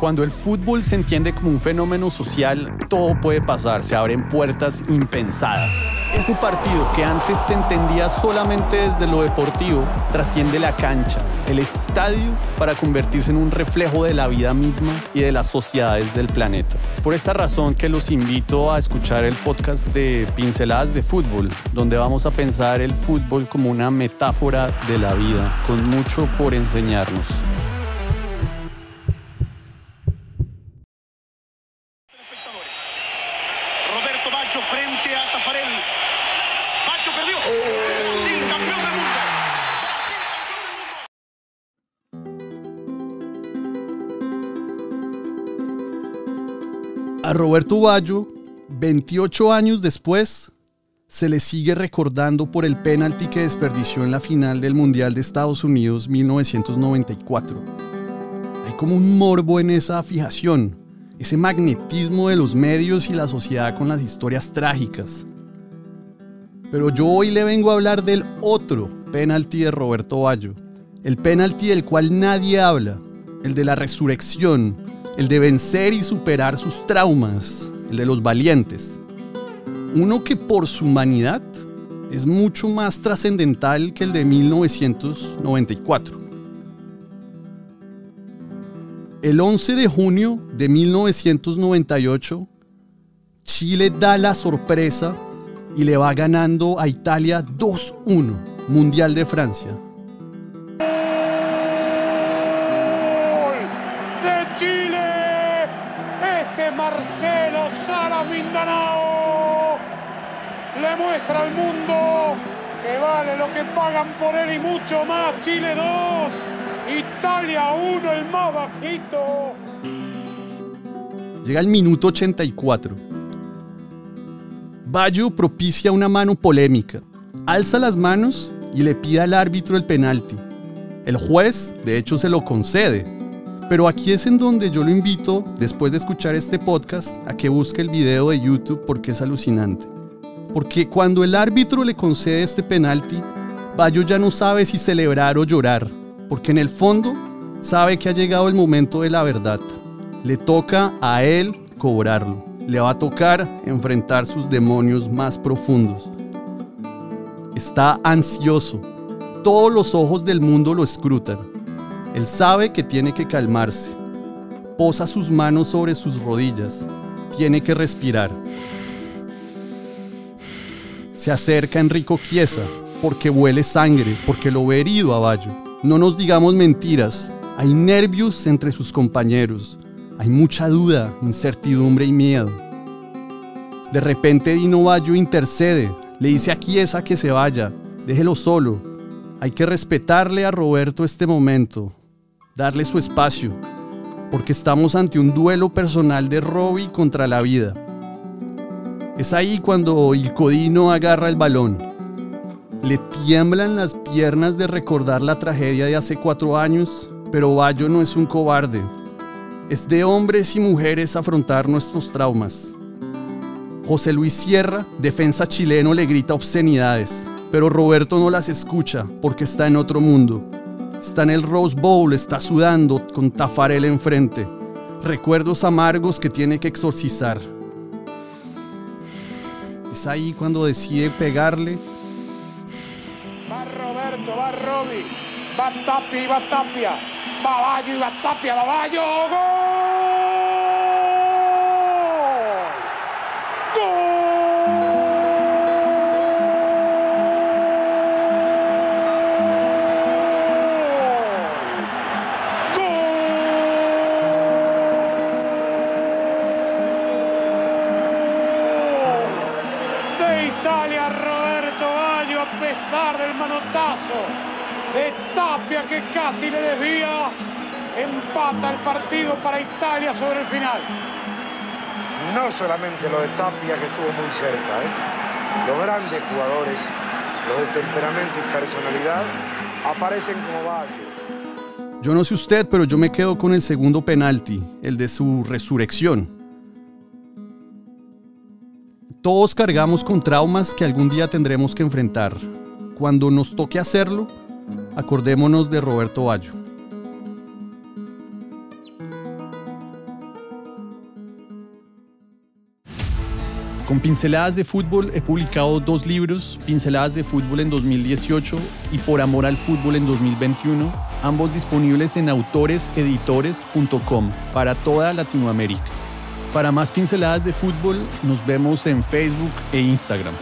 Cuando el fútbol se entiende como un fenómeno social, todo puede pasar, se abren puertas impensadas. Ese partido que antes se entendía solamente desde lo deportivo, trasciende la cancha, el estadio, para convertirse en un reflejo de la vida misma y de las sociedades del planeta. Es por esta razón que los invito a escuchar el podcast de Pinceladas de Fútbol, donde vamos a pensar el fútbol como una metáfora de la vida, con mucho por enseñarnos. A Roberto Baggio, 28 años después, se le sigue recordando por el penalti que desperdició en la final del Mundial de Estados Unidos 1994. Hay como un morbo en esa fijación, ese magnetismo de los medios y la sociedad con las historias trágicas. Pero yo hoy le vengo a hablar del otro penalti de Roberto Baggio, el penalti del cual nadie habla, el de la resurrección, el de vencer y superar sus traumas, el de los valientes. Uno que por su humanidad es mucho más trascendental que el de 1994. El 11 de junio de 1998, Chile da la sorpresa y le va ganando a Italia 2-1, Mundial de Francia. Marcelo Sara Mindanao le muestra al mundo que vale lo que pagan por él y mucho más. Chile 2, Italia 1, el más bajito. Llega el minuto 84. Bayo propicia una mano polémica. Alza las manos y le pide al árbitro el penalti. El juez, de hecho, se lo concede, pero aquí es en donde yo lo invito, después de escuchar este podcast, a que busque el video de YouTube porque es alucinante. Porque cuando el árbitro le concede este penalti, Bayo ya no sabe si celebrar o llorar, porque en el fondo sabe que ha llegado el momento de la verdad. Le toca a él cobrarlo. Le va a tocar enfrentar sus demonios más profundos. Está ansioso. Todos los ojos del mundo lo escrutan. Él sabe que tiene que calmarse. Posa sus manos sobre sus rodillas. Tiene que respirar. Se acerca Enrico Chiesa porque huele sangre, porque lo ve herido a Bayo. No nos digamos mentiras. Hay nervios entre sus compañeros. Hay mucha duda, incertidumbre y miedo. De repente Dino Bayo intercede, le dice a Chiesa que se vaya, déjelo solo. Hay que respetarle a Roberto este momento darle su espacio, porque estamos ante un duelo personal de Robbie contra la vida. Es ahí cuando el Codino agarra el balón. Le tiemblan las piernas de recordar la tragedia de hace cuatro años, pero Bayo no es un cobarde. Es de hombres y mujeres afrontar nuestros traumas. José Luis Sierra, defensa chileno, le grita obscenidades, pero Roberto no las escucha porque está en otro mundo. Está en el Rose Bowl, está sudando con Tafarel enfrente. Recuerdos amargos que tiene que exorcizar. Es ahí cuando decide pegarle. Va Roberto, va Roby, va Tapia y va Tapia. Va Bayo y va Tapia, va Bayo. ¡Gol! Del manotazo de Tapia que casi le desvía, empata el partido para Italia sobre el final. No solamente lo de Tapia que estuvo muy cerca, ¿eh? los grandes jugadores, los de temperamento y personalidad, aparecen como Bayo. Yo no sé usted, pero yo me quedo con el segundo penalti, el de su resurrección. Todos cargamos con traumas que algún día tendremos que enfrentar. Cuando nos toque hacerlo, acordémonos de Roberto Bayo. Con Pinceladas de Fútbol he publicado dos libros, Pinceladas de Fútbol en 2018 y Por Amor al Fútbol en 2021, ambos disponibles en autoreseditores.com para toda Latinoamérica. Para más pinceladas de fútbol, nos vemos en Facebook e Instagram.